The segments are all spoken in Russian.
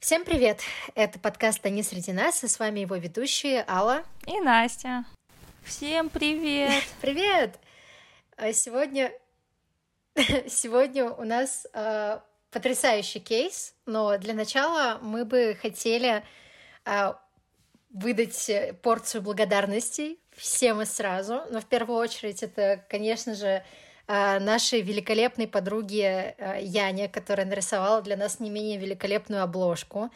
Всем привет! Это подкаст «Они среди нас», и с вами его ведущие Алла и Настя. Всем привет! Привет! А Сегодня, сегодня у нас э, потрясающий кейс, но для начала мы бы хотели э, выдать порцию благодарностей всем и сразу. Но в первую очередь это, конечно же, нашей великолепной подруге а, Яне, которая нарисовала для нас не менее великолепную обложку,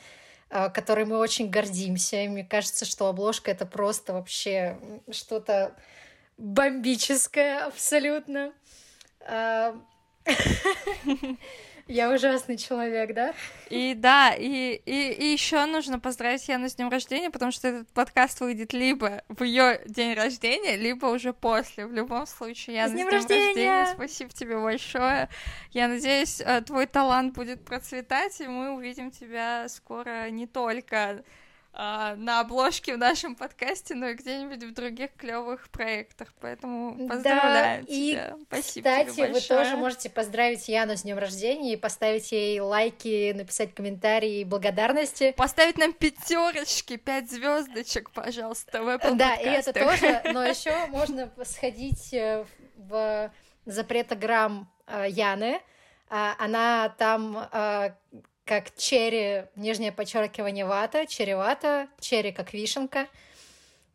а, которой мы очень гордимся. И мне кажется, что обложка это просто вообще что-то бомбическое абсолютно. Я ужасный человек, да? И да, и, и, и еще нужно поздравить Яну с днем рождения, потому что этот подкаст выйдет либо в ее день рождения, либо уже после. В любом случае, Яна, с днем, с днем рождения! рождения! Спасибо тебе большое. Я надеюсь, э, твой талант будет процветать, и мы увидим тебя скоро не только а, на обложке в нашем подкасте, но и где-нибудь в других клевых проектах. Поэтому поздравляю да, тебя. И, Спасибо кстати, тебе большое. вы тоже можете поздравить Яну с днем рождения и поставить ей лайки, написать комментарии и благодарности. Поставить нам пятерочки, пять звездочек, пожалуйста, в Apple Да, и это тоже, но еще можно сходить э, в запретограмм э, Яны. А, она там э, как черри, нижнее подчеркивание вата, черри вата, черри как вишенка.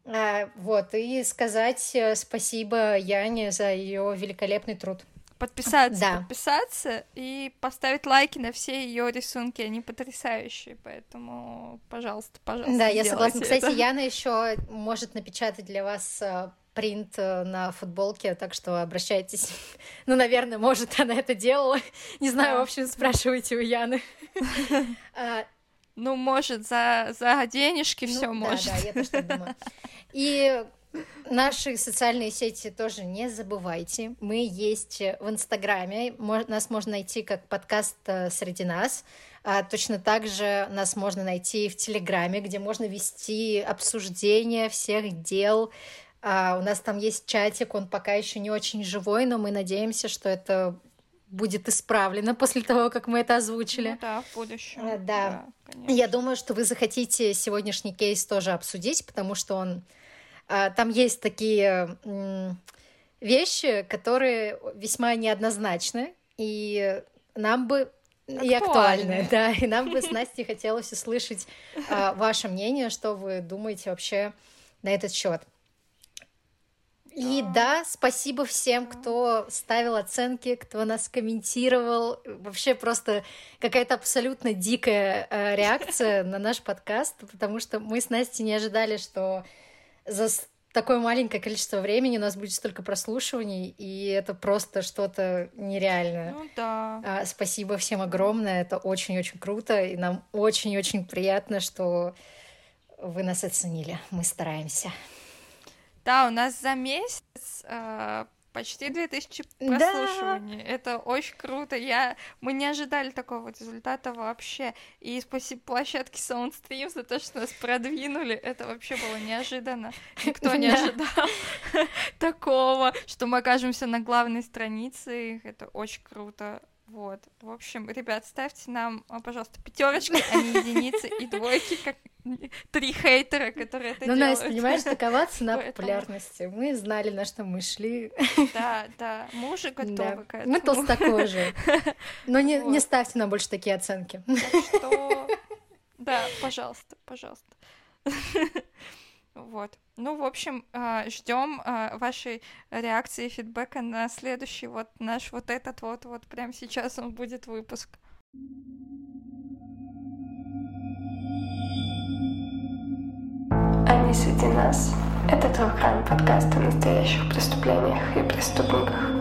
А, вот, и сказать э, спасибо Яне за ее великолепный труд. Подписаться, да. подписаться и поставить лайки на все ее рисунки, они потрясающие, поэтому, пожалуйста, пожалуйста. Да, я согласна. Это. Кстати, Яна еще может напечатать для вас э, принт э, на футболке, так что обращайтесь. Ну, наверное, может, она это делала. Не знаю, в общем, спрашивайте у Яны. А, ну, может, за, за денежки ну, все да, может. Да, я тоже так думаю. И Наши социальные сети тоже не забывайте. Мы есть в Инстаграме. Нас можно найти как подкаст э, «Среди нас». А точно так же нас можно найти в Телеграме, где можно вести обсуждение всех дел. А у нас там есть чатик, он пока еще не очень живой, но мы надеемся, что это будет исправлено после того, как мы это озвучили. Ну да, в будущем. А, да. да Я думаю, что вы захотите сегодняшний кейс тоже обсудить, потому что он а, там есть такие вещи, которые весьма неоднозначны, и нам бы и актуальны, да, и нам бы с Настей хотелось услышать а, ваше мнение, что вы думаете вообще на этот счет. И да, спасибо всем, кто ставил оценки, кто нас комментировал. Вообще просто какая-то абсолютно дикая э, реакция на наш подкаст, потому что мы с Настей не ожидали, что за такое маленькое количество времени у нас будет столько прослушиваний, и это просто что-то нереальное. Ну да. А, спасибо всем огромное, это очень-очень круто, и нам очень-очень приятно, что вы нас оценили. Мы стараемся. Да, у нас за месяц э, почти 2000 прослушиваний. Да. Это очень круто. Я... Мы не ожидали такого результата вообще. И спасибо площадке SoundStream за то, что нас продвинули. Это вообще было неожиданно. Никто не ожидал такого, что мы окажемся на главной странице. Это очень круто. Вот. В общем, ребят, ставьте нам, а, пожалуйста, пятерочки, а не единицы и двойки, как три хейтера, которые это ну, делают. Ну, Настя, понимаешь, такова цена популярности. Мы знали, на что мы шли. Да, да, мы уже готовы к этому. Мы толстокожие. Но не, не ставьте нам больше такие оценки. что... Да, пожалуйста, пожалуйста. Вот. Ну, в общем, а, ждем а, вашей реакции и фидбэка на следующий вот наш вот этот вот, вот прямо сейчас он будет выпуск. Они среди нас. Это Crime подкаст о настоящих преступлениях и преступниках.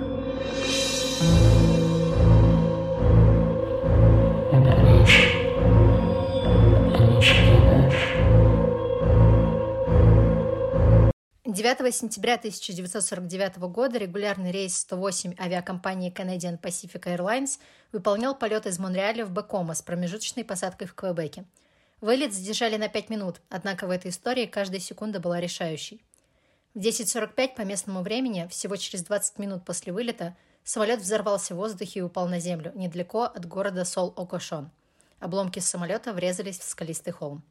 9 сентября 1949 года регулярный рейс 108 авиакомпании Canadian Pacific Airlines выполнял полет из Монреаля в Бекома с промежуточной посадкой в Квебеке. Вылет задержали на 5 минут, однако в этой истории каждая секунда была решающей. В 10.45 по местному времени, всего через 20 минут после вылета, самолет взорвался в воздухе и упал на землю, недалеко от города Сол-Окошон. Обломки самолета врезались в скалистый холм.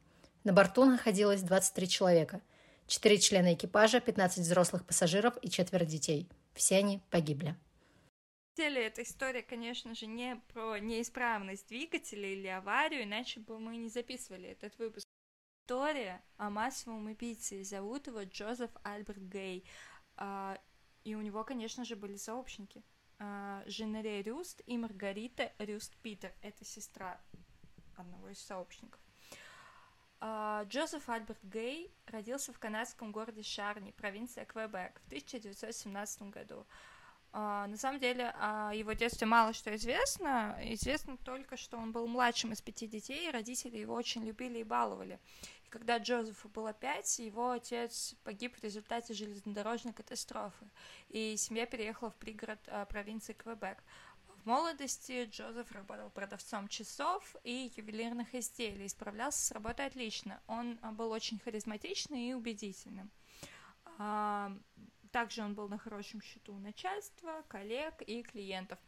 На борту находилось 23 человека. Четыре члена экипажа, 15 взрослых пассажиров и четверо детей. Все они погибли. деле эта история, конечно же, не про неисправность двигателя или аварию, иначе бы мы не записывали этот выпуск. История о массовом убийце. Зовут его Джозеф Альберт Гей. А, и у него, конечно же, были сообщники. А, Женере Рюст и Маргарита Рюст Питер. Это сестра одного из сообщников. А, Джозеф Альберт Гей родился в канадском городе Шарни, провинция Квебек, в 1917 году. А, на самом деле о его детстве мало что известно. Известно только, что он был младшим из пяти детей, и родители его очень любили и баловали. И когда Джозефу было пять, его отец погиб в результате железнодорожной катастрофы, и семья переехала в пригород а, провинции Квебек. В молодости Джозеф работал продавцом часов и ювелирных изделий, справлялся с работой отлично. Он а, был очень харизматичный и убедительным. Также он был на хорошем счету у начальства, коллег и клиентов.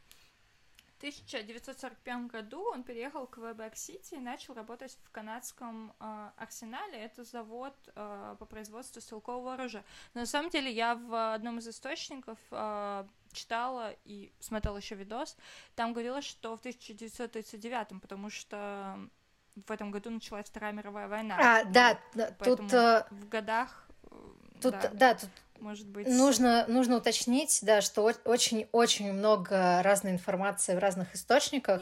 В 1945 году он переехал к Квебек-Сити и начал работать в канадском э, арсенале. Это завод э, по производству стрелкового оружия. Но на самом деле я в одном из источников э, читала и смотрела еще видос. Там говорилось, что в 1939, потому что в этом году началась Вторая мировая война. А, да, Поэтому тут... В годах... Тут, да, да тут может быть. Нужно, нужно уточнить, да, что очень-очень много разной информации в разных источниках,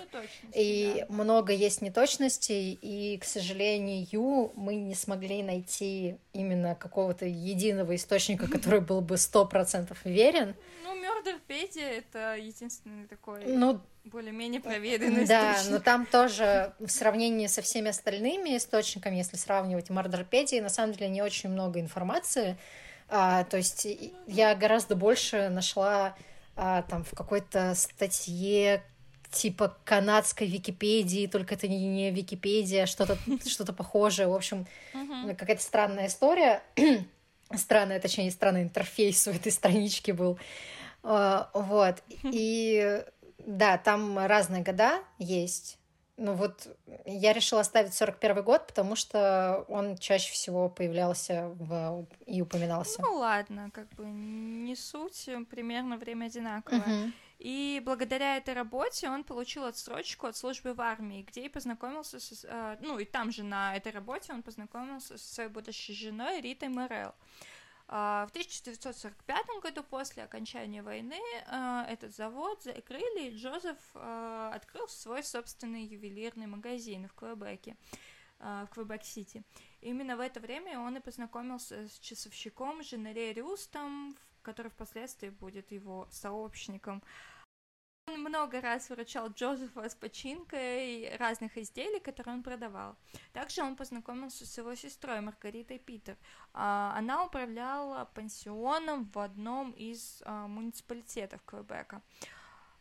и да. много есть неточностей, и, к сожалению, мы не смогли найти именно какого-то единого источника, который был бы сто процентов верен. Ну, Мёрдерпедия — это единственный такой... Ну, более-менее проверенный Да, источник. но там тоже в сравнении со всеми остальными источниками, если сравнивать Мордорпедии, на самом деле не очень много информации, а, то есть я гораздо больше нашла а, там в какой-то статье типа канадской Википедии, только это не, не Википедия, что-то что похожее. В общем, uh-huh. какая-то странная история. Странная, точнее, странный интерфейс у этой странички был. Uh, вот. И да, там разные года есть. Ну вот я решила оставить 41 год, потому что он чаще всего появлялся в... и упоминался. Ну ладно, как бы не суть, примерно время одинаковое. Uh-huh. И благодаря этой работе он получил отсрочку от службы в армии, где и познакомился с... Э, ну и там же на этой работе он познакомился со своей будущей женой Ритой Морел. А, в 1945 году, после окончания войны, а, этот завод закрыли, и Джозеф а, открыл свой собственный ювелирный магазин в Квебеке, в Квебек-Сити. Именно в это время он и познакомился с часовщиком Женере Рюстом, который впоследствии будет его сообщником. Он много раз выручал Джозефа с починкой разных изделий, которые он продавал. Также он познакомился с его сестрой Маргаритой Питер. А, она управляла пансионом в одном из а, муниципалитетов Квебека.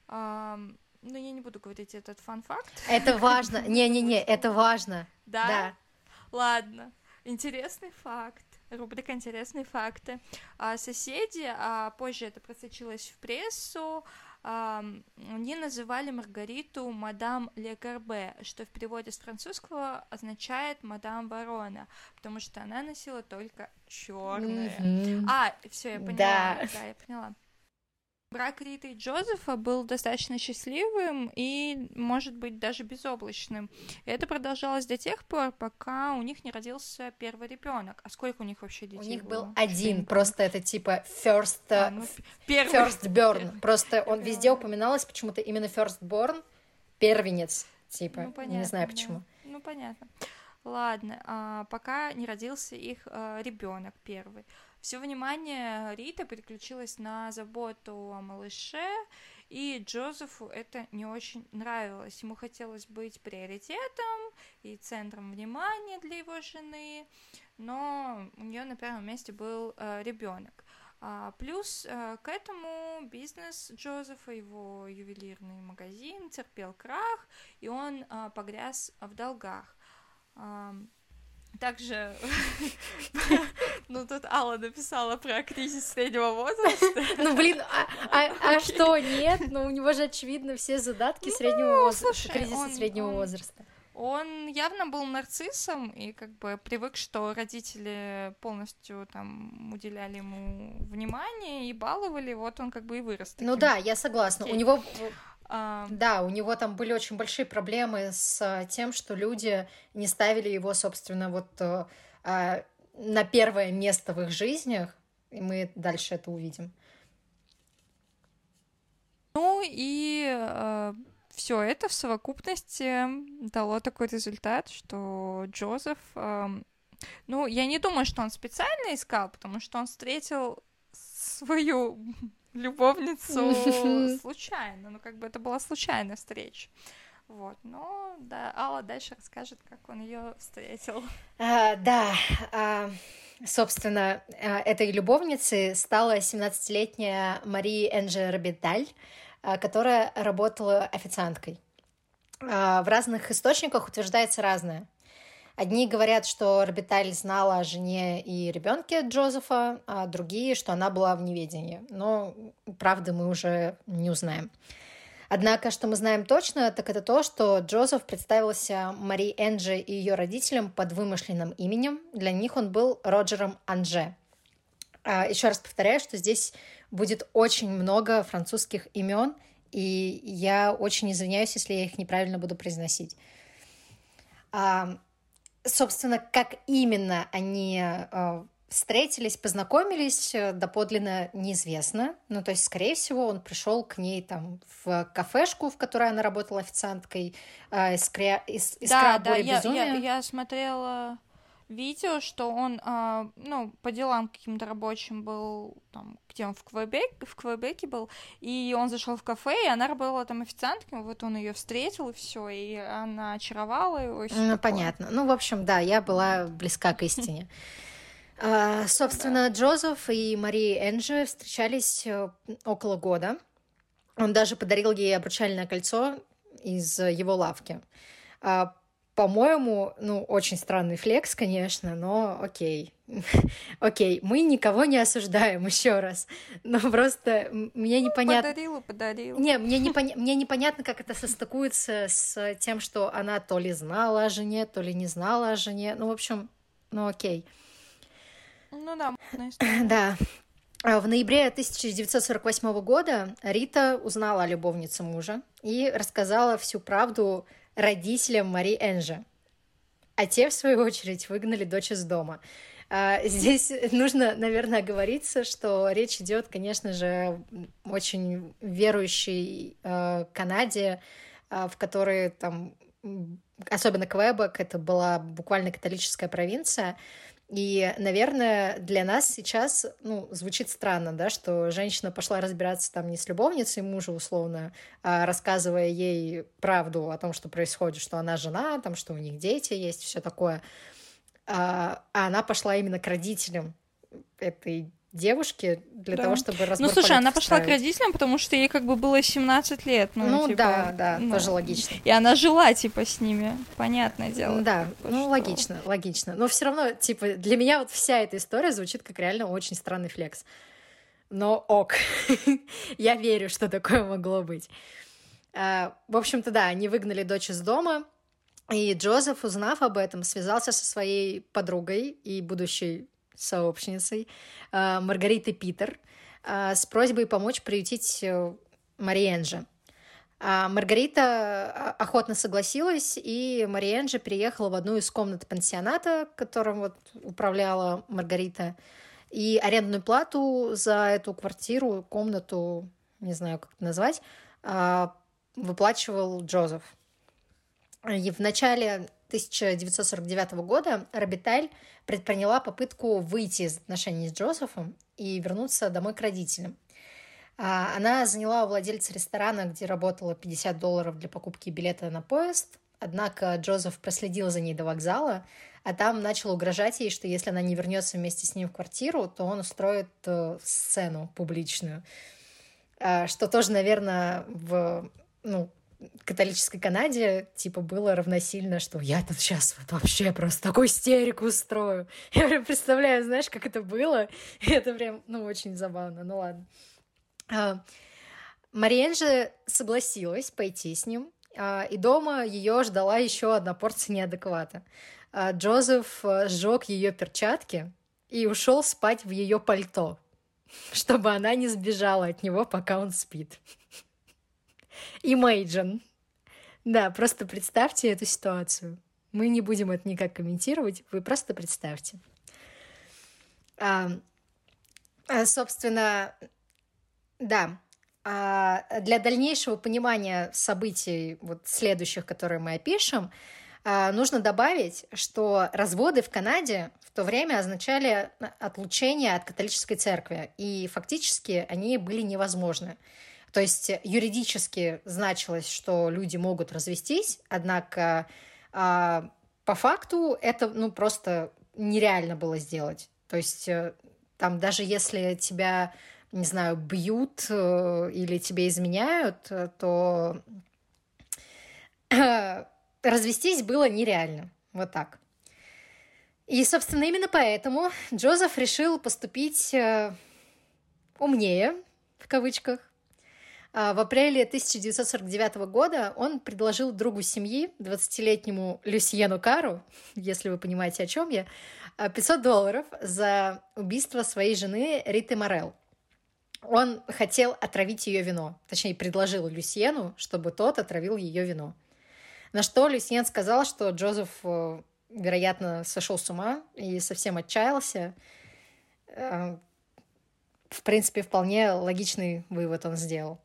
Ну, я не буду говорить этот фан-факт. Это важно. Не-не-не, это важно. Да? Да. Ладно. Интересный факт. Рубрика «Интересные факты». А соседи, а позже это просочилось в прессу, они называли Маргариту мадам Лекарбе, что в переводе с французского означает мадам ворона, потому что она носила только черное. Mm-hmm. А, все, я поняла. Да. да, я поняла. Брак Риты и Джозефа был достаточно счастливым и, может быть, даже безоблачным. И это продолжалось до тех пор, пока у них не родился первый ребенок. А сколько у них вообще детей? У них было? был один, просто это типа first, а, ну, первый. first born. Просто он везде упоминалось почему-то именно first born, первенец, типа, ну, понятно, не знаю почему. Да. Ну понятно. Ладно, а, пока не родился их а, ребенок первый. Все внимание Рита переключилось на заботу о малыше, и Джозефу это не очень нравилось. Ему хотелось быть приоритетом и центром внимания для его жены, но у нее на первом месте был э, ребенок. А, плюс э, к этому бизнес Джозефа, его ювелирный магазин терпел крах, и он э, погряз в долгах. Также, ну тут Алла написала про кризис среднего возраста. Ну блин, а, а, а что, нет? Ну у него же очевидно все задатки ну, среднего возраста, кризиса среднего возраста. он явно был нарциссом и как бы привык, что родители полностью там уделяли ему внимание и баловали, вот он как бы и вырос. Ну таким. Ну да, я согласна. Окей. У него а... Да, у него там были очень большие проблемы с тем, что люди не ставили его, собственно, вот а, на первое место в их жизнях, и мы дальше это увидим. Ну и э, все это в совокупности дало такой результат, что Джозеф, э, ну, я не думаю, что он специально искал, потому что он встретил свою любовницу случайно, ну, как бы это была случайная встреча. Вот, но да, Алла дальше расскажет, как он ее встретил. А, да, а, собственно, а, этой любовницей стала 17-летняя Мари Энджи Робиталь, а, которая работала официанткой. А, в разных источниках утверждается разное. Одни говорят, что Орбиталь знала о жене и ребенке Джозефа, а другие, что она была в неведении. Но правды мы уже не узнаем. Однако, что мы знаем точно, так это то, что Джозеф представился Мари Энджи и ее родителям под вымышленным именем. Для них он был Роджером Анже. А, Еще раз повторяю, что здесь будет очень много французских имен, и я очень извиняюсь, если я их неправильно буду произносить. А, собственно, как именно они а, встретились, познакомились, э, доподлинно неизвестно. Ну, то есть, скорее всего, он пришел к ней там в кафешку, в которой она работала официанткой, э, искря, ис, искра да, да, я, я, я смотрела видео, что он, э, ну, по делам каким-то рабочим был, там, где он в, Квебек, в Квебеке был, и он зашел в кафе, и она работала там официанткой, вот он ее встретил, и все, и она очаровала его. И ну, такое. понятно. Ну, в общем, да, я была близка к истине. А, собственно, Джозеф и Мария Энджи встречались э, около года. Он даже подарил ей обручальное кольцо из его лавки. А, по-моему, ну, очень странный флекс, конечно, но окей. окей, мы никого не осуждаем, еще раз. Но просто мне ну, непонятно... Подарила, подарила. Не, мне, непоня... мне непонятно, как это состыкуется с тем, что она то ли знала о жене, то ли не знала о жене. Ну, в общем, ну окей. Ну да, Да. А в ноябре 1948 года Рита узнала о любовнице мужа и рассказала всю правду родителям Мари Энжи. А те, в свою очередь, выгнали дочь из дома. А, здесь нужно, наверное, оговориться, что речь идет, конечно же, очень верующей э, Канаде, в которой там, особенно Квебек, это была буквально католическая провинция, и, наверное, для нас сейчас, ну, звучит странно, да, что женщина пошла разбираться там не с любовницей мужа, условно, а рассказывая ей правду о том, что происходит, что она жена, там, что у них дети есть, все такое. А, а она пошла именно к родителям этой девушки для да. того, чтобы разбор Ну, слушай, она пошла к родителям, потому что ей как бы было 17 лет. Ну, ну типа, да, да, ну, тоже логично. И она жила, типа, с ними, понятное дело. Да, типа, ну, что... логично, логично. Но все равно, типа, для меня вот вся эта история звучит как реально очень странный флекс. Но ок, я верю, что такое могло быть. А, в общем-то, да, они выгнали дочь из дома, и Джозеф, узнав об этом, связался со своей подругой и будущей сообщницей э, Маргаритой Питер э, с просьбой помочь приютить э, Мариэнджи. А Маргарита охотно согласилась, и Мариэнджи приехала в одну из комнат пансионата, которым вот управляла Маргарита, и арендную плату за эту квартиру, комнату, не знаю, как это назвать, выплачивал Джозеф. И в начале 1949 года Робиталь предприняла попытку выйти из отношений с Джозефом и вернуться домой к родителям. А, она заняла у владельца ресторана, где работала 50 долларов для покупки билета на поезд, однако Джозеф проследил за ней до вокзала, а там начал угрожать ей, что если она не вернется вместе с ним в квартиру, то он устроит э, сцену публичную. А, что тоже, наверное, в ну, католической Канаде, типа, было равносильно, что я тут сейчас вот вообще просто такую истерику устрою. Я прям представляю, знаешь, как это было. Это прям, ну, очень забавно. Ну, ладно. А, Мариен же согласилась пойти с ним, а, и дома ее ждала еще одна порция неадеквата. А, Джозеф сжег ее перчатки и ушел спать в ее пальто, чтобы она не сбежала от него, пока он спит. Imagine. Да, просто представьте эту ситуацию. Мы не будем это никак комментировать, вы просто представьте. А, а, собственно, да, а для дальнейшего понимания событий, вот следующих, которые мы опишем, а, нужно добавить, что разводы в Канаде в то время означали отлучение от католической церкви, и фактически они были невозможны. То есть юридически значилось, что люди могут развестись, однако а, по факту это ну, просто нереально было сделать. То есть э, там даже если тебя, не знаю, бьют э, или тебе изменяют, э, то развестись было нереально. Вот так. И, собственно, именно поэтому Джозеф решил поступить умнее, в кавычках, в апреле 1949 года он предложил другу семьи, 20-летнему Люсьену Кару, если вы понимаете, о чем я, 500 долларов за убийство своей жены Риты Морел. Он хотел отравить ее вино, точнее, предложил Люсьену, чтобы тот отравил ее вино. На что Люсьен сказал, что Джозеф, э, вероятно, сошел с ума и совсем отчаялся. Э, в принципе, вполне логичный вывод он сделал.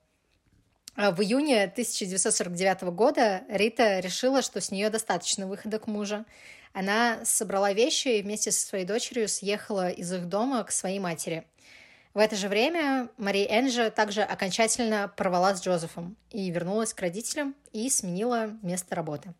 А в июне 1949 года Рита решила, что с нее достаточно выхода к мужу. Она собрала вещи и вместе со своей дочерью съехала из их дома к своей матери. В это же время Мари Энджи также окончательно порвала с Джозефом и вернулась к родителям и сменила место работы.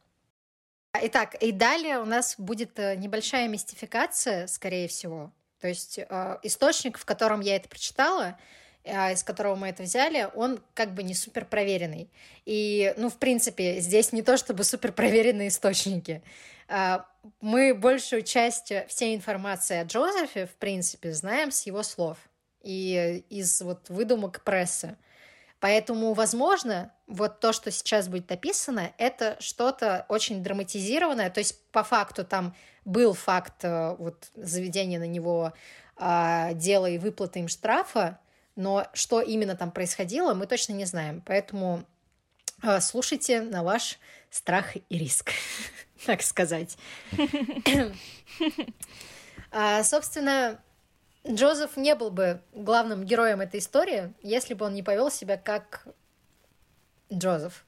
Итак, и далее у нас будет э, небольшая мистификация, скорее всего. То есть э, источник, в котором я это прочитала, из которого мы это взяли, он как бы не супер проверенный. И, ну, в принципе, здесь не то чтобы супер проверенные источники. А, мы большую часть всей информации о Джозефе, в принципе, знаем с его слов и из вот выдумок прессы. Поэтому, возможно, вот то, что сейчас будет описано, это что-то очень драматизированное. То есть, по факту, там был факт э, вот, заведения на него э, дела и выплаты им штрафа, но что именно там происходило, мы точно не знаем. Поэтому э, слушайте на ваш страх и риск, так сказать. а, собственно, Джозеф не был бы главным героем этой истории, если бы он не повел себя как Джозеф.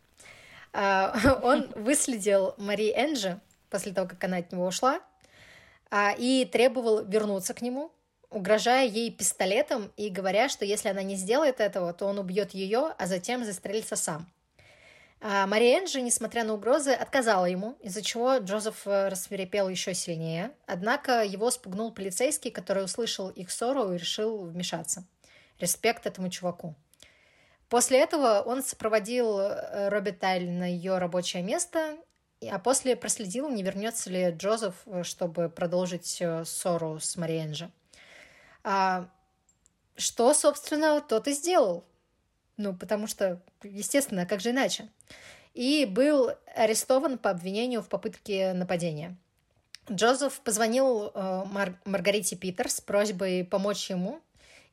А, он выследил Мари Энджи после того, как она от него ушла, а, и требовал вернуться к нему, угрожая ей пистолетом и говоря, что если она не сделает этого, то он убьет ее, а затем застрелится сам. А Мария Энджи, несмотря на угрозы, отказала ему, из-за чего Джозеф э, рассверепел еще сильнее. Однако его спугнул полицейский, который услышал их ссору и решил вмешаться. Респект этому чуваку. После этого он сопроводил э, Робби Тайль на ее рабочее место, а после проследил, не вернется ли Джозеф, э, чтобы продолжить ссору с Марией Энджи. А, что, собственно, тот и сделал. Ну, потому что, естественно, как же иначе. И был арестован по обвинению в попытке нападения. Джозеф позвонил э, Мар- Маргарите Питерс с просьбой помочь ему,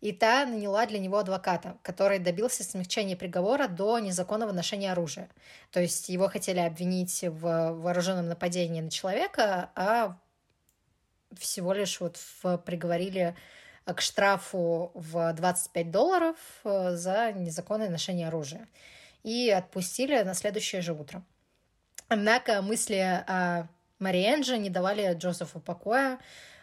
и та наняла для него адвоката, который добился смягчения приговора до незаконного ношения оружия. То есть его хотели обвинить в вооруженном нападении на человека, а всего лишь вот в, приговорили к штрафу в 25 долларов э, за незаконное ношение оружия. И отпустили на следующее же утро. Однако мысли о Мариэнже не давали Джозефу покоя.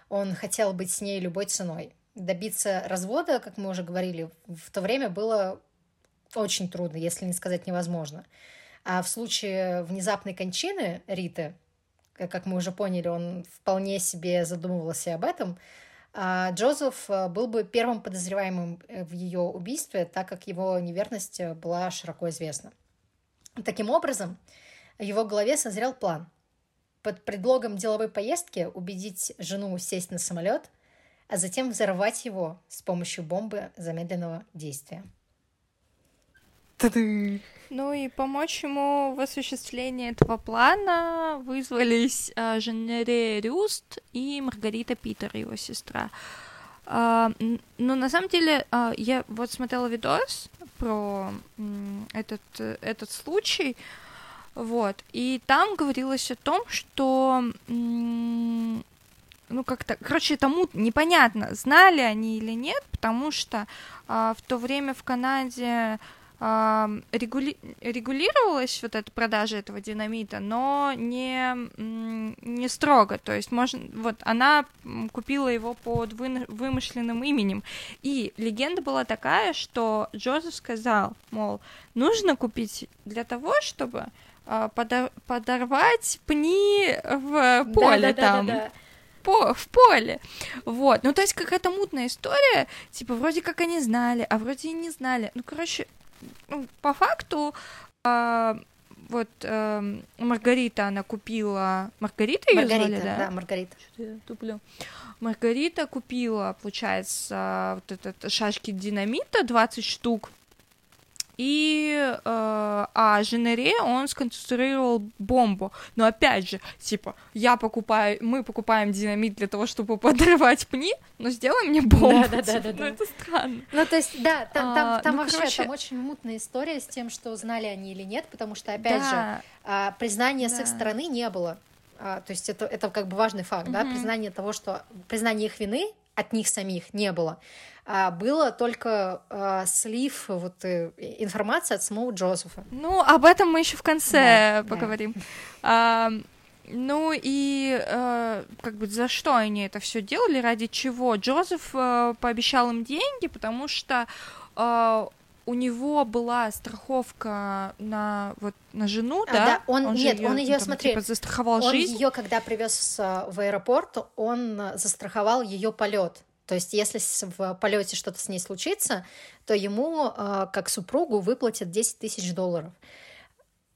Он хотел быть с ней любой ценой. Добиться развода, как мы уже говорили, в то время было очень трудно, если не сказать невозможно. А в случае внезапной кончины Риты, как мы уже поняли, он вполне себе задумывался об этом, Джозеф э, был бы первым подозреваемым э, в ее убийстве, так как его неверность э, была широко известна. Таким образом, в его голове созрел план. Под предлогом деловой поездки убедить жену сесть на самолет, а затем взорвать его с помощью бомбы замедленного действия. Ну и помочь ему в осуществлении этого плана вызвались э, Женере Рюст и Маргарита Питер, его сестра. Э, но на самом деле э, я вот смотрела видос про э, этот, этот случай, вот, и там говорилось о том, что ну как-то, короче, тому непонятно, знали они или нет, потому что а, в то время в Канаде а, регули... регулировалась вот эта продажа этого динамита, но не, не строго, то есть можно, вот она купила его под вы... вымышленным именем, и легенда была такая, что Джозеф сказал, мол, нужно купить для того, чтобы а, подор... подорвать пни в поле да, да, там. Да, да, да по, в поле. Вот. Ну, то есть какая-то мутная история, типа, вроде как они знали, а вроде и не знали. Ну, короче, ну, по факту, э, вот э, Маргарита, она купила... Маргарита ее Маргарита, звали, да? да, Маргарита. Что я туплю? Маргарита купила, получается, вот этот шашки динамита, 20 штук, и э, а Женере он сконструировал бомбу. Но опять же, типа, я покупаю, мы покупаем динамит для того, чтобы подрывать пни, но сделай мне бомбу. Да, да, да, да. Ну, это странно. Ну, то есть, да, там, там, а, там ну, вообще короче... там очень мутная история с тем, что знали они или нет, потому что, опять да. же, а, признания да. с их стороны не было. А, то есть это, это как бы важный факт, mm-hmm. да, признание того, что признание их вины от них самих не было а было только а, слив вот э, информации от самого Джозефа. Ну, об этом мы еще в конце да, поговорим. Да. А, ну и э, как бы за что они это все делали, ради чего? Джозеф э, пообещал им деньги, потому что э, у него была страховка на вот на жену, а, да? да? Он, он нет, её, он ее там, смотри, типа, застраховал он жизнь. ее когда привез в аэропорт, он застраховал ее полет. То есть, если в полете что-то с ней случится, то ему, а, как супругу, выплатят 10 тысяч долларов.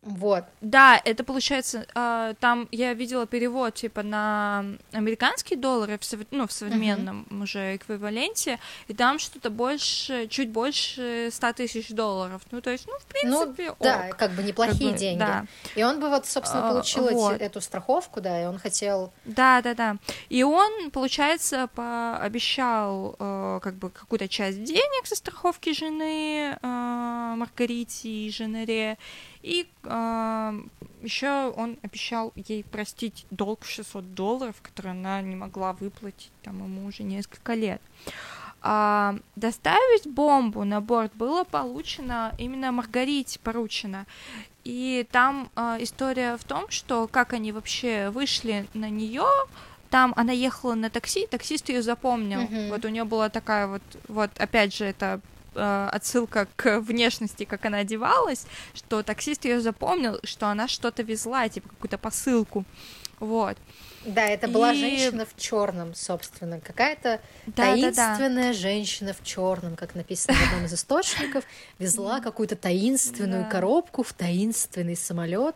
Вот. Да, это получается, э, там я видела перевод типа на американские доллары, в, сов... ну, в современном uh-huh. уже эквиваленте, и там что-то больше, чуть больше 100 тысяч долларов. Ну, то есть, ну, в принципе, ну, да, ок. как бы неплохие как бы, деньги. Да. И он бы вот, собственно, а, получил uh, вот. эту страховку, да, и он хотел... Да, да, да. И он, получается, пообещал э, как бы какую-то часть денег со страховки жены э, Маргарите и Женере, и э, еще он обещал ей простить долг в 600 долларов, который она не могла выплатить там ему уже несколько лет. А, доставить бомбу на борт было получено именно Маргарите поручено. И там а, история в том, что как они вообще вышли на нее, там она ехала на такси, таксист ее запомнил. Mm-hmm. Вот у нее была такая вот, вот опять же, это э, отсылка к внешности, как она одевалась, что таксист ее запомнил, что она что-то везла, типа какую-то посылку. Вот. Да, это была и... женщина в черном, собственно. Какая-то да, таинственная да, да. женщина в черном, как написано в одном из источников, везла какую-то таинственную да. коробку в таинственный самолет.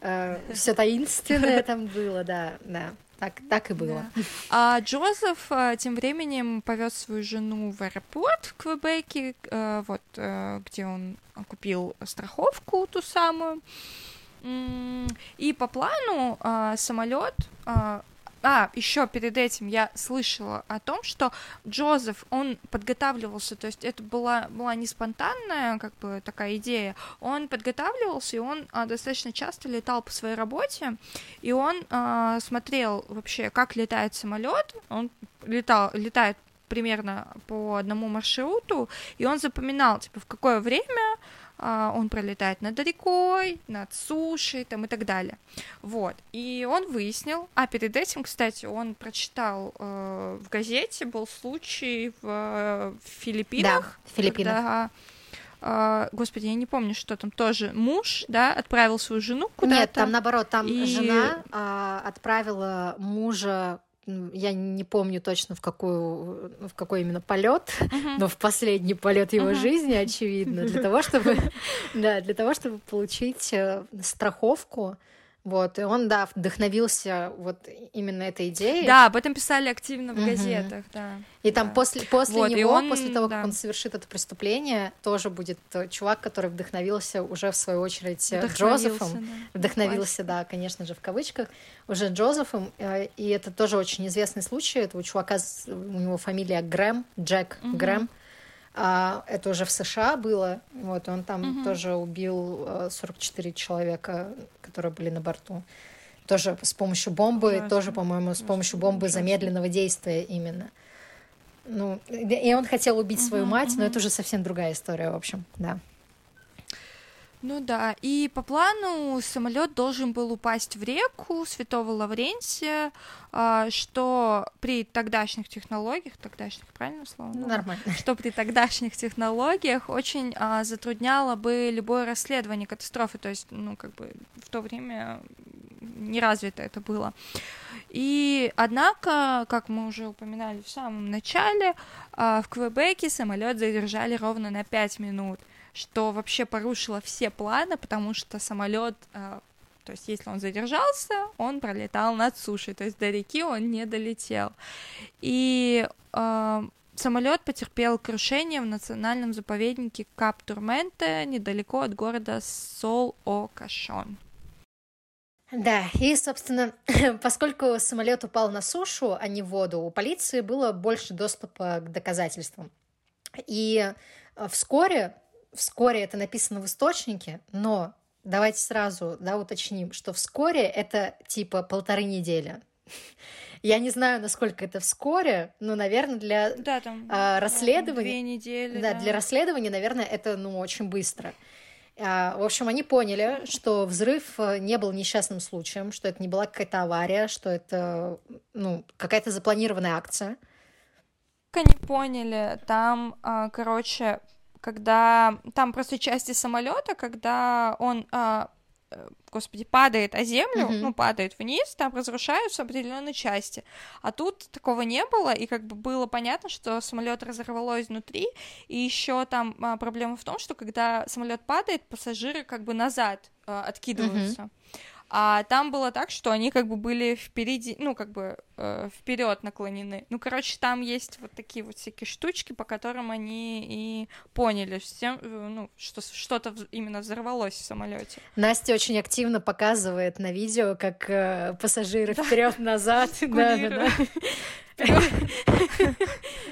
Э, Все таинственное там было, да, да. Так, так и было. Да. А Джозеф а, тем временем повез свою жену в аэропорт в Квебеке, а, вот а, где он купил страховку ту самую. И по плану самолет а, еще перед этим я слышала о том, что Джозеф, он подготавливался, то есть это была, была не спонтанная, как бы, такая идея, он подготавливался, и он а, достаточно часто летал по своей работе, и он а, смотрел вообще, как летает самолет, он летал, летает примерно по одному маршруту, и он запоминал, типа, в какое время он пролетает над рекой, над сушей там, и так далее. Вот. И он выяснил, а перед этим, кстати, он прочитал э, в газете, был случай в, в Филиппинах. Да, в Филиппинах. Когда, Uh, господи, я не помню, что там тоже муж, да, отправил свою жену куда-то. Нет, там наоборот, там и... жена uh, отправила мужа я не помню точно в какую в какой именно полет, uh-huh. но в последний полет его uh-huh. жизни, очевидно, для того, чтобы да, для того, чтобы получить э, страховку Вот, и он, да, вдохновился вот именно этой идеей. Да, об этом писали активно в газетах, да. И там да. после, после Вот, него, он, после того, да. как он совершит это преступление, тоже будет чувак, который вдохновился уже, в свою очередь, э, Джозефом. да. Вдохновился, да, конечно же, в кавычках, уже Джозефом. э, И это тоже очень известный случай. Этого чувака, у него фамилия Грэм, Джек Мгм. Грэм. А, это уже в США было. Вот, он там Мгм. тоже убил э, 44 человека, которые были на борту. Тоже с помощью бомбы, Ужасно. тоже, по-моему, с помощью бомбы ужасно. замедленного действия именно. Ну, и он хотел убить свою Мгм, мать, но мгм. это уже совсем другая история, в общем, да. Ну да, и по плану самолет должен был упасть в реку Святого Лаврентия, а, что при тогдашних технологиях, тогдашних, правильно слово? Ну, Ну, нормально. что при тогдашних технологиях очень а, затрудняло бы любое расследование катастрофы, то есть, ну, как бы в то время не развито это было. И однако, как мы уже упоминали в самом начале, а, в Квебеке самолет задержали ровно на 5 минут, что вообще порушило все планы, потому что самолет, то есть если он задержался, он пролетал над сушей, то есть до реки он не долетел. И самолет потерпел крушение в национальном заповеднике Кап-Турменте недалеко от города Сол-О-Кашон. Да, и, собственно, поскольку самолет упал на сушу, а не в воду, у полиции было больше доступа к доказательствам. И э, вскоре, вскоре это написано в источнике, но давайте сразу да, уточним, что вскоре это типа полторы недели. Я не знаю, насколько это вскоре, но, наверное, для да, там, а, расследования... Две недели. Да, да, для расследования, наверное, это ну, очень быстро. В общем, они поняли, что взрыв э, не был несчастным случаем, что это не была какая-то авария, что это ну, какая-то запланированная акция. Они поняли, там, а, короче, когда там просто части самолета, когда он, а, господи, падает о землю, Мгм. ну, падает вниз, там разрушаются определенные части. А тут такого не было, и как бы было понятно, что самолет разорвало изнутри. И еще там а, проблема в том, что когда самолет падает, пассажиры как бы назад а, откидываются. А там было так, что они как бы были впереди, ну, как бы э, вперед наклонены. Ну, короче, там есть вот такие вот всякие штучки, по которым они и поняли, всем, э, ну, что что-то именно взорвалось в самолете. Настя очень активно показывает на видео, как э, пассажиры вперед-назад. Да, да, да.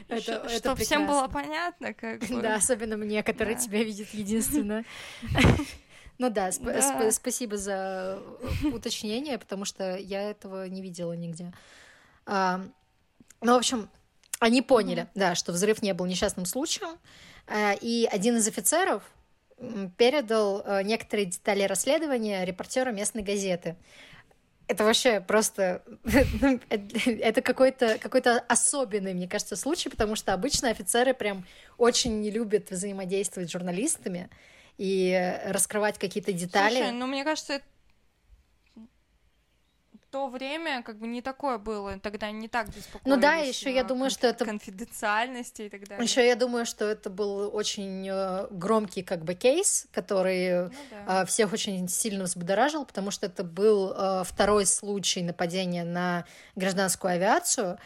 Это- всем было понятно, как бы. Да, особенно мне, который Да. тебя видит единственно. Ну да, сп- Да. сп- спасибо за э, уточнение, потому что я этого не видела нигде. А, Ну, в общем, они поняли, да, что взрыв не был несчастным случаем, а, и один из офицеров передал э, некоторые детали расследования репортеру местной газеты. Это вообще просто... ну, Это какой-то какой особенный, мне кажется, случай, потому что обычно офицеры прям очень не любят взаимодействовать с журналистами и э, раскрывать какие-то детали. Слушай, ну, мне кажется, то время как бы не такое было, тогда не так беспокоились. Ну да, еще я думаю, что это- конфиденциальности и так далее. Еще я думаю, что это был очень э, громкий как бы кейс, который Ну да. э, всех очень сильно взбудоражил, потому что это был э, второй случай нападения на гражданскую авиацию.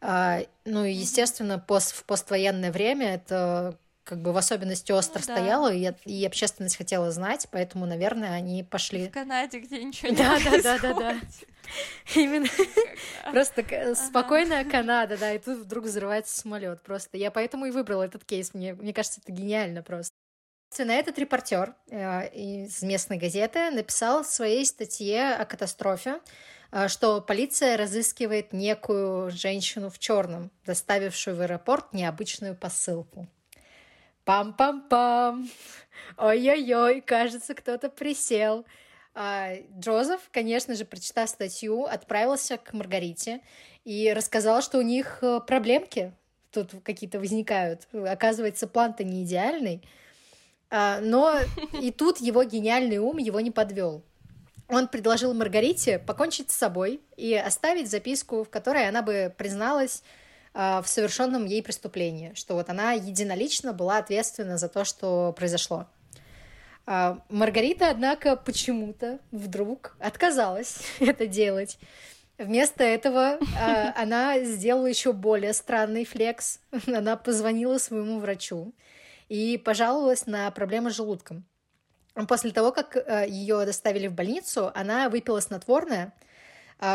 А, Ну и, естественно, пост, в поствоенное время это как бы в особенности остро Ну да. стояло, и, и общественность хотела знать, поэтому, наверное, они В пошли. Канаде, где ничего не Да, да, да, да. Именно просто спокойная Канада, да, и тут вдруг взрывается самолет. Просто я поэтому и выбрала этот кейс. Мне, мне кажется, это гениально просто. На этот репортер э, из местной газеты написал в своей статье о катастрофе, э, что полиция разыскивает некую женщину в черном, доставившую в аэропорт необычную посылку. Пам-пам-пам. Ой-ой-ой, кажется, кто-то присел. А, Джозеф, конечно же, прочитав статью, отправился к Маргарите и рассказал, что у них э, проблемки тут какие-то возникают. Оказывается, план-то не идеальный. А, Но и тут его гениальный ум его не подвел. Он предложил Маргарите покончить с собой и оставить записку, в которой она бы призналась в совершенном ей преступлении, что вот она единолично была ответственна за то, что произошло. А, Маргарита, однако, почему-то вдруг отказалась это делать. Вместо этого а, она сделала еще более странный флекс. Она позвонила своему врачу и пожаловалась на проблемы с желудком. После того, как а, ее доставили в больницу, она выпила снотворное, а,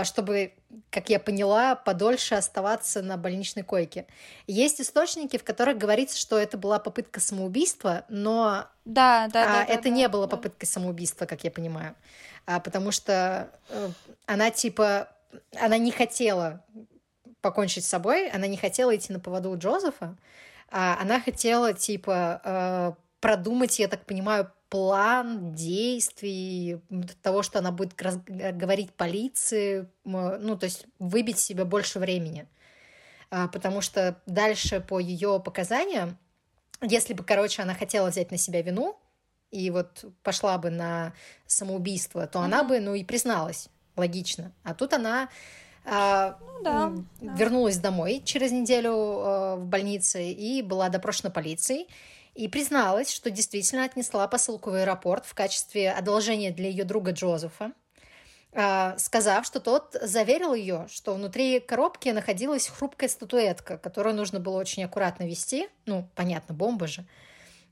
чтобы, как я поняла, подольше оставаться на больничной койке. Есть источники, в которых говорится, что это была попытка самоубийства, но да, да, да, а, это да, не да, было да. попыткой самоубийства, как я понимаю, а, потому что э, она типа она не хотела покончить с собой, она не хотела идти на поводу у Джозефа, а она хотела типа э, продумать, я так понимаю, план действий, того, что она будет говорить полиции, ну, то есть выбить себе больше времени. А, потому что дальше по ее показаниям, если бы, короче, она хотела взять на себя вину и вот пошла бы на самоубийство, то она бы, ну, и призналась, логично. А тут она а, Ну да, м, да. вернулась домой через неделю э, в больнице и была допрошена полицией и призналась, что действительно отнесла посылку в аэропорт в качестве одолжения для ее друга Джозефа, а, сказав, что тот заверил ее, что внутри коробки находилась хрупкая статуэтка, которую нужно было очень аккуратно вести, ну, понятно, бомба же,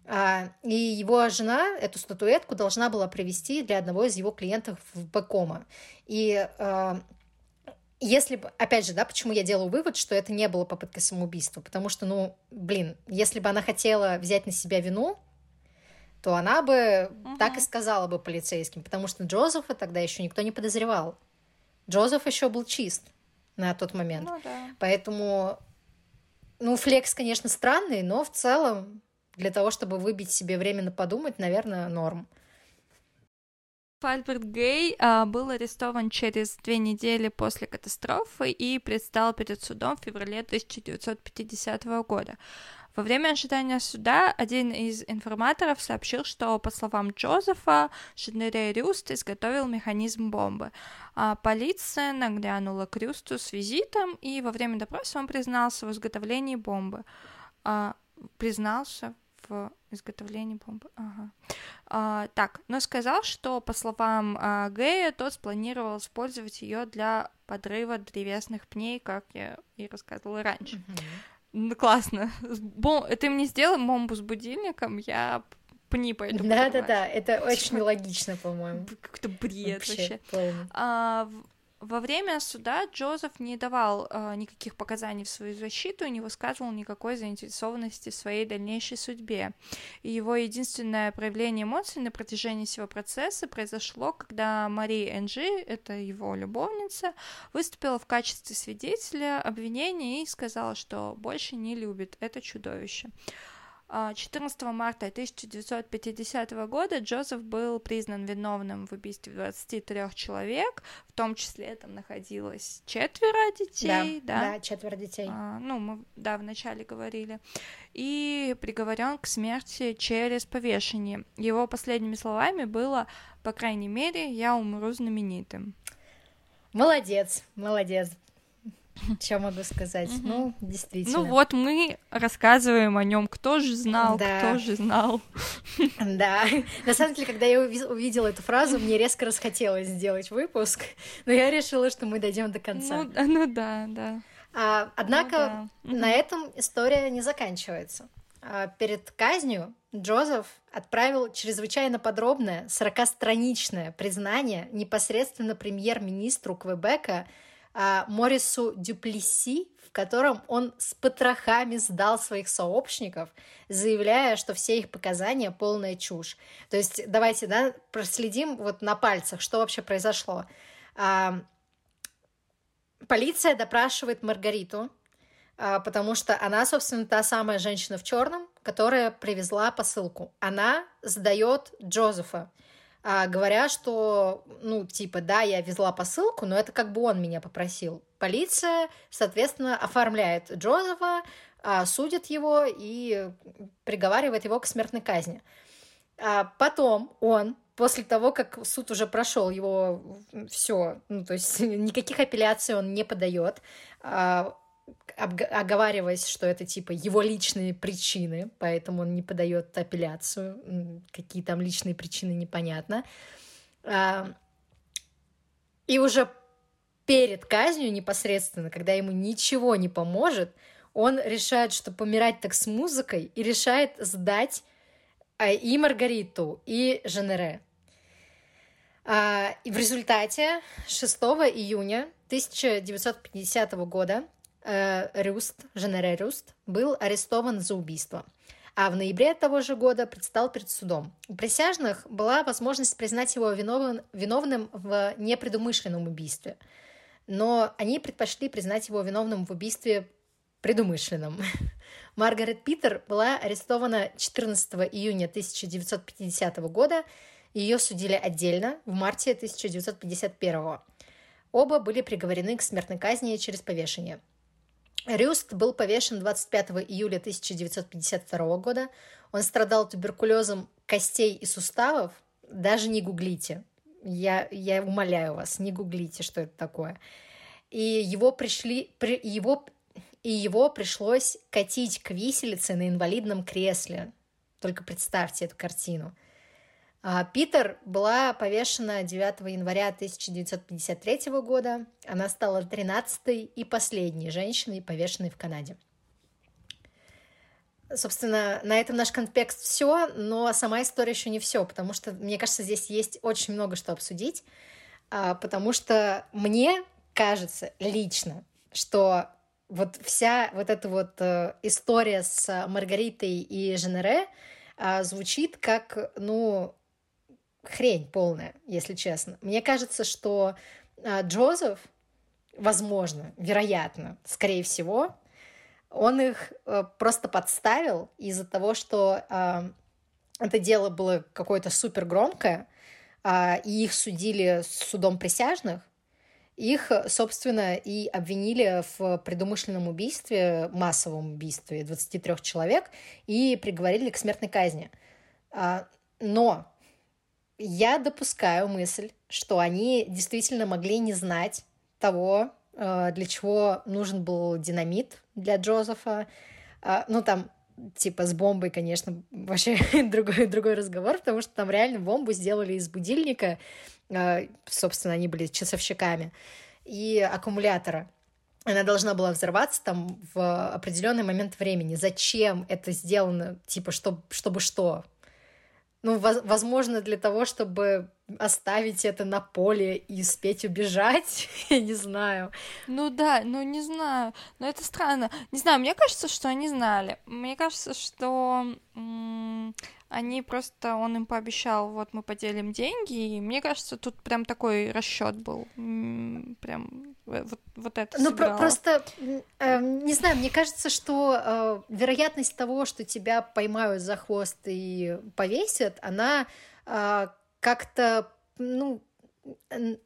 А, и его жена эту статуэтку должна была привезти для одного из его клиентов в Бекома. И а, если бы, опять же, да, почему я делаю вывод, что это не было попыткой самоубийства, потому что, ну, блин, если бы она хотела взять на себя вину, то она бы Мгм. так и сказала бы полицейским, потому что Джозефа тогда еще никто не подозревал. Джозеф еще был чист на тот момент. Ну да. Поэтому, ну, флекс, конечно, странный, но в целом для того, чтобы выбить себе временно подумать, наверное, норм. Альберт Гей а, был арестован через две недели после катастрофы и предстал перед судом в феврале 1950 года. Во время ожидания суда один из информаторов сообщил, что, по словам Джозефа, Шенере Рюст изготовил механизм бомбы. А полиция наглянула к Рюсту с визитом, и во время допроса он признался в изготовлении бомбы. А, признался в изготовлении бомбы. Ага. А, так, но сказал, что, по словам а, Гея, тот спланировал использовать ее для подрыва древесных пней, как я и рассказывала раньше. Ну, классно. Бом- Ты мне сделай бомбу с будильником, я пни пойду Да-да-да, это Типа- очень логично, по-моему. Какой-то бред вообще. Вообще. А, во время суда Джозеф не давал а, никаких показаний в свою защиту и не высказывал никакой заинтересованности в своей дальнейшей судьбе. И его единственное проявление эмоций на протяжении всего процесса произошло, когда Мари Энджи, это его любовница, выступила в качестве свидетеля обвинения и сказала, что больше не любит это чудовище. А, 14 марта 1950 года Джозеф был признан виновным в убийстве 23 человек, в том числе там находилось четверо детей, Да, да, да, четверо детей. А, ну, мы, да, вначале говорили, и приговорен к смерти через повешение. Его последними словами было, по крайней мере, я умру знаменитым. Молодец, молодец. Что могу сказать? Ну, действительно. Ну вот мы рассказываем о нем, кто же знал, Да. кто же знал. Да. На самом деле, когда я уви- увидела эту фразу, мне резко расхотелось сделать выпуск, но я решила, что мы дойдем до конца. Ну, ну да, да. А, однако Ну да. на этом история не заканчивается. А, перед казнью Джозеф отправил чрезвычайно подробное 40-страничное признание непосредственно премьер-министру Квебека Морису Дюплеси, в котором он с потрохами сдал своих сообщников, заявляя, что все их показания полная чушь. То есть давайте да, проследим вот на пальцах, что вообще произошло. А, Полиция допрашивает Маргариту, а, потому что она, собственно, та самая женщина в черном, которая привезла посылку. Она сдает Джозефа, а, говоря, что, ну, типа, да, я везла посылку, но это как бы он меня попросил. Полиция, соответственно, оформляет Джозефа, а, судит его и приговаривает его к смертной казни. А потом он, после того, как суд уже прошел его все, ну, то есть никаких апелляций он не подает, а, оговариваясь, что это типа его личные причины, поэтому он не подает апелляцию, какие там личные причины непонятно. А, и уже перед казнью непосредственно, когда ему ничего не поможет, он решает, что помирать так с музыкой, и решает сдать а, и Маргариту, и Женере. А, и в результате 6 июня 1950 года э, Рюст, Женере Рюст, был арестован за убийство. А в ноябре того же года предстал перед судом. У присяжных была возможность признать его виновен, виновным в непредумышленном убийстве. Но они предпочли признать его виновным в убийстве предумышленном. Маргарет Питер была арестована 14 июня 1950 года. Ее судили отдельно в марте 1951. Оба были приговорены к смертной казни через повешение. Рюст был повешен 25 июля 1952 года. Он страдал туберкулезом костей и суставов. Даже не гуглите. Я, я умоляю вас, не гуглите, что это такое. И его пришли, при, его, и его пришлось катить к виселице на инвалидном кресле. Только представьте эту картину. А Питер была повешена 9 января 1953 года. Она стала 13-й и последней женщиной, повешенной в Канаде. Собственно, на этом наш контекст все, но сама история еще не все, потому что, мне кажется, здесь есть очень много что обсудить, а, потому что мне кажется лично, что вот вся вот эта вот э, история с Маргаритой и Женере а, звучит как, ну, хрень полная, если честно. Мне кажется, что а, Джозеф, возможно, вероятно, скорее всего, он их а, просто подставил из-за того, что а, это дело было какое-то супер громкое, а, и их судили судом присяжных. Их, собственно, и обвинили в предумышленном убийстве, массовом убийстве 23 человек и приговорили к смертной казни. Но я допускаю мысль, что они действительно могли не знать того, э, для чего нужен был динамит для Джозефа. А, ну, там, типа, с бомбой, конечно, вообще другой, другой разговор, потому что там реально бомбу сделали из будильника, э, собственно, они были часовщиками, и аккумулятора. Она должна была взорваться там в определенный момент времени. Зачем это сделано? Типа, чтобы, чтобы что? Ну, возможно, для того, чтобы оставить это на поле и успеть убежать, я не знаю. Ну да, ну не знаю, но это странно. Не знаю, мне кажется, что они знали. Мне кажется, что они просто, он им пообещал, вот мы поделим деньги, и мне кажется, тут прям такой расчет был, прям э, вот, вот это Ну, про- просто, э, не знаю, мне кажется, что э, вероятность того, что тебя поймают за хвост и повесят, она э, как-то, ну,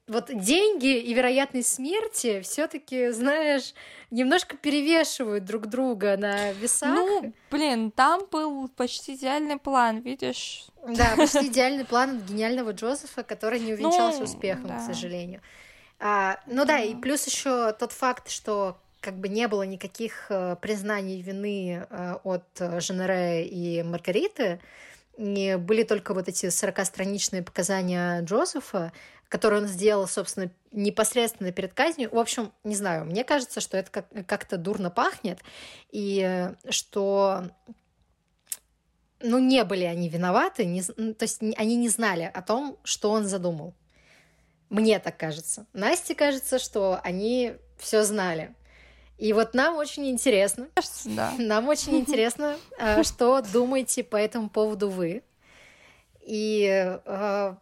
вот деньги и вероятность смерти все-таки, знаешь, немножко перевешивают друг друга на весах. Ну, блин, там был почти идеальный план, видишь? Да, почти идеальный план от гениального Джозефа, который не увенчался ну, успехом, да. к сожалению. А, ну да. да, и плюс еще тот факт, что как бы не было никаких э, признаний вины э, от Женере и Маргариты, и были только вот эти 40-страничные показания Джозефа, который он сделал, собственно, непосредственно перед казнью. В общем, не знаю, мне кажется, что это как- как-то дурно пахнет, и что ну, не были они виноваты, не, ну, то есть они не знали о том, что он задумал. Мне так кажется. Насте кажется, что они все знали. И вот нам очень интересно, да. нам очень интересно, э, что думаете по этому поводу вы. И э,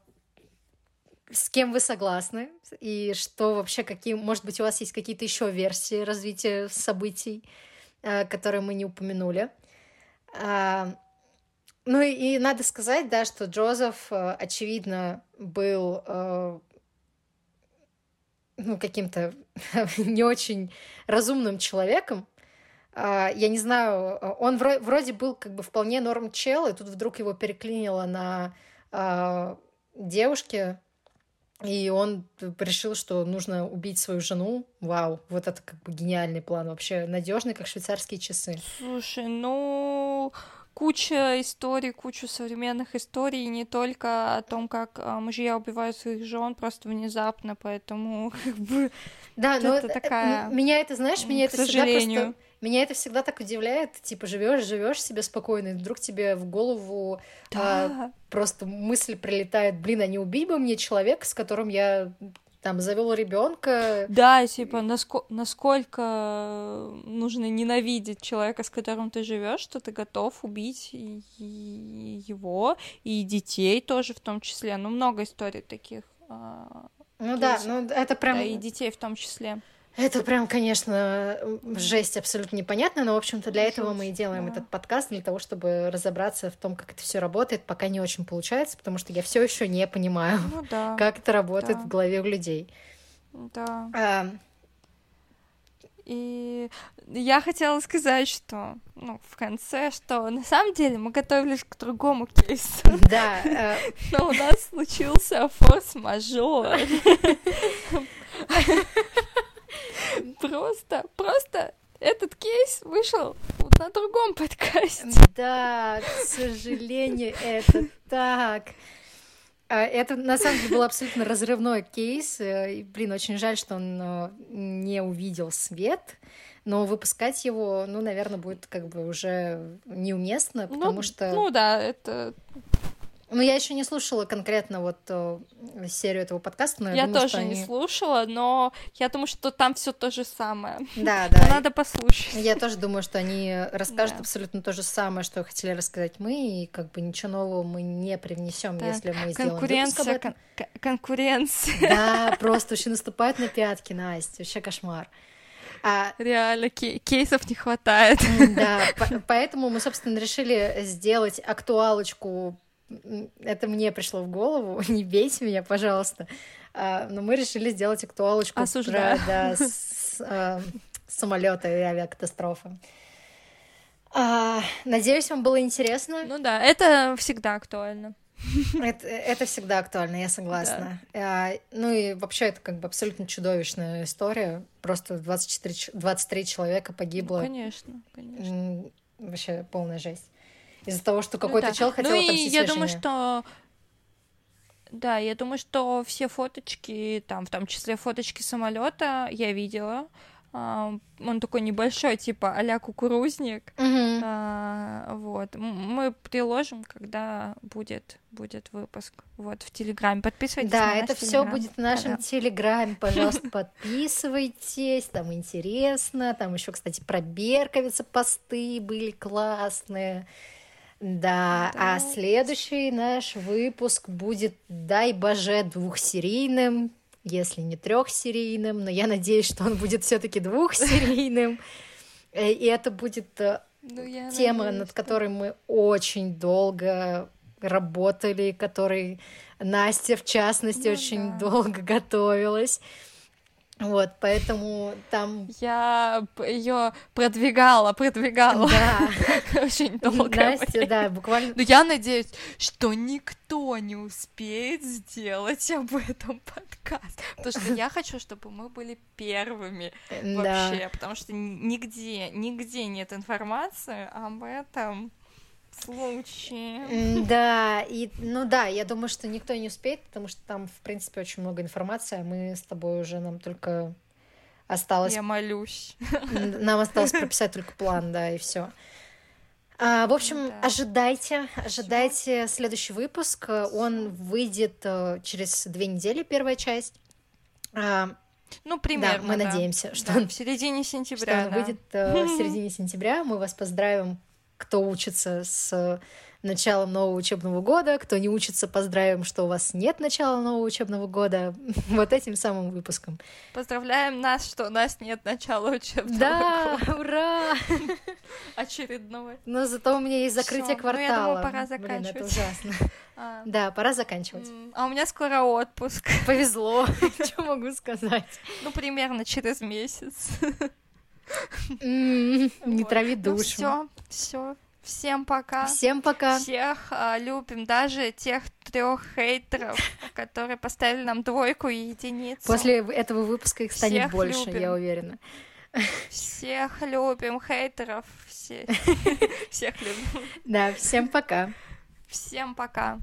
с кем вы согласны и что вообще, какие, может быть, у вас есть какие-то еще версии развития событий, э, которые мы не упомянули. А, ну и, надо сказать, да, что Джозеф, э, очевидно, был э, ну, каким-то не очень разумным человеком. А, я не знаю, он вроде был как бы вполне норм чел, и тут вдруг его переклинило на девушке, и он решил, что нужно убить свою жену. Вау, вот это как бы гениальный план вообще, надежный, как швейцарские часы. Слушай, ну куча историй, кучу современных историй, не только о том, как а, мужья убивают своих жен просто внезапно, поэтому как бы да, но это такая. Меня это, знаешь, меня это сожалению. всегда просто меня это всегда так удивляет, типа живешь, живешь себе спокойно, и вдруг тебе в голову да. а, просто мысль прилетает, блин, а не убить бы мне человека, с которым я там завел ребенка. Да, типа, наско- насколько нужно ненавидеть человека, с которым ты живешь, что ты готов убить и его, и детей тоже в том числе. Ну, много историй таких. А, ну да, ну это прям... Да, и детей в том числе. Это прям, конечно, жесть абсолютно непонятная, но, в общем-то, для этого мы и делаем да. этот подкаст, для того, чтобы разобраться в том, как это все работает, пока не очень получается, потому что я все еще не понимаю, ну, да. как это работает да. в голове у людей. Да. А... И я хотела сказать, что ну, в конце, что на самом деле мы готовились к другому кейсу. Да. Э, но у нас случился форс-мажор. Просто, просто этот кейс вышел на другом подкасте. Да, к сожалению, это так. А, это на самом деле был абсолютно разрывной кейс. Э, и, блин, очень жаль, что он э, не увидел свет. Но выпускать его, ну, наверное, будет как бы уже неуместно, ну, потому ну, что... Ну да, это ну, я еще не слушала конкретно вот э, серию этого подкаста, но я, я думаю, тоже не слушала, но я думаю, что там все то же самое. Да, да. надо послушать. Я тоже думаю, что они расскажут да. абсолютно то же самое, что хотели рассказать мы, и как бы ничего нового мы не привнесем, да. если мы сделаем Конкуренция, кон- конкуренция. Да, просто вообще наступает на пятки, Настя, вообще кошмар. А... Реально, кей- кейсов не хватает. Да, по- поэтому мы, собственно, решили сделать актуалочку это мне пришло в голову, не бейте меня, пожалуйста. А, но мы решили сделать актуалочку Осуждаю. про да, с, а, самолета и авиакатастрофы. А, надеюсь, вам было интересно. Ну да, это всегда актуально. Это, это всегда актуально, я согласна. Да. А, ну и вообще это как бы абсолютно чудовищная история. Просто 24, 23 человека погибло. Ну, конечно, конечно. Вообще полная жесть из-за того, что какой-то ну, да. чел хотел ну, отомстить и я думаю, что да, я думаю, что все фоточки, там, в том числе фоточки самолета, я видела. Uh, он такой небольшой, типа а-ля кукурузник. Uh-huh. Uh, вот. Мы приложим, когда будет, будет выпуск. Вот, в Телеграме. Подписывайтесь да, на это все будет в нашем да. Телеграме. Пожалуйста, подписывайтесь. Там интересно. Там еще, кстати, про Берковица посты были классные. Да, да, а следующий наш выпуск будет, дай боже, двухсерийным, если не трехсерийным, но я надеюсь, что он будет все-таки двухсерийным. Э, и это будет э, ну, тема, надеюсь, над которой мы очень долго работали, которой Настя, в частности, ну, очень да. долго готовилась. Вот, поэтому там... Я ее продвигала, продвигала. Да. Очень долго. Настя, да, буквально... Но я надеюсь, что никто не успеет сделать об этом подкаст. Потому что я хочу, чтобы мы были первыми вообще. Потому что нигде, нигде нет информации об этом случае. Да, и ну да, я думаю, что никто не успеет, потому что там, в принципе, очень много информации, а мы с тобой уже нам только осталось. Я молюсь. Нам осталось прописать только план, да, и все. А, в общем, да. ожидайте, ожидайте Всё. следующий выпуск. Он выйдет э, через две недели, первая часть. А, ну, примерно. Да, мы да. надеемся, что да, он в середине сентября. Что он да. выйдет э, в середине сентября. Мы вас поздравим кто учится с началом нового учебного года, кто не учится, поздравим, что у вас нет начала нового учебного года, вот этим самым выпуском. Поздравляем нас, что у нас нет начала учебного да, года. ура! Очередного. Но зато у меня есть закрытие Всё, квартала. Ну, я думаю, пора заканчивать. Блин, это ужасно. А. Да, пора заканчивать. А у меня скоро отпуск. Повезло, что могу сказать. Ну, примерно через месяц. Не трави ну, душу. Все, все. Всем пока. Всем пока. Всех э, любим, даже тех трех хейтеров, которые поставили нам двойку и единицу. После этого выпуска их станет Всех больше, любим. я уверена. Всех любим, хейтеров. Все... Всех любим. Да, всем пока. Всем пока.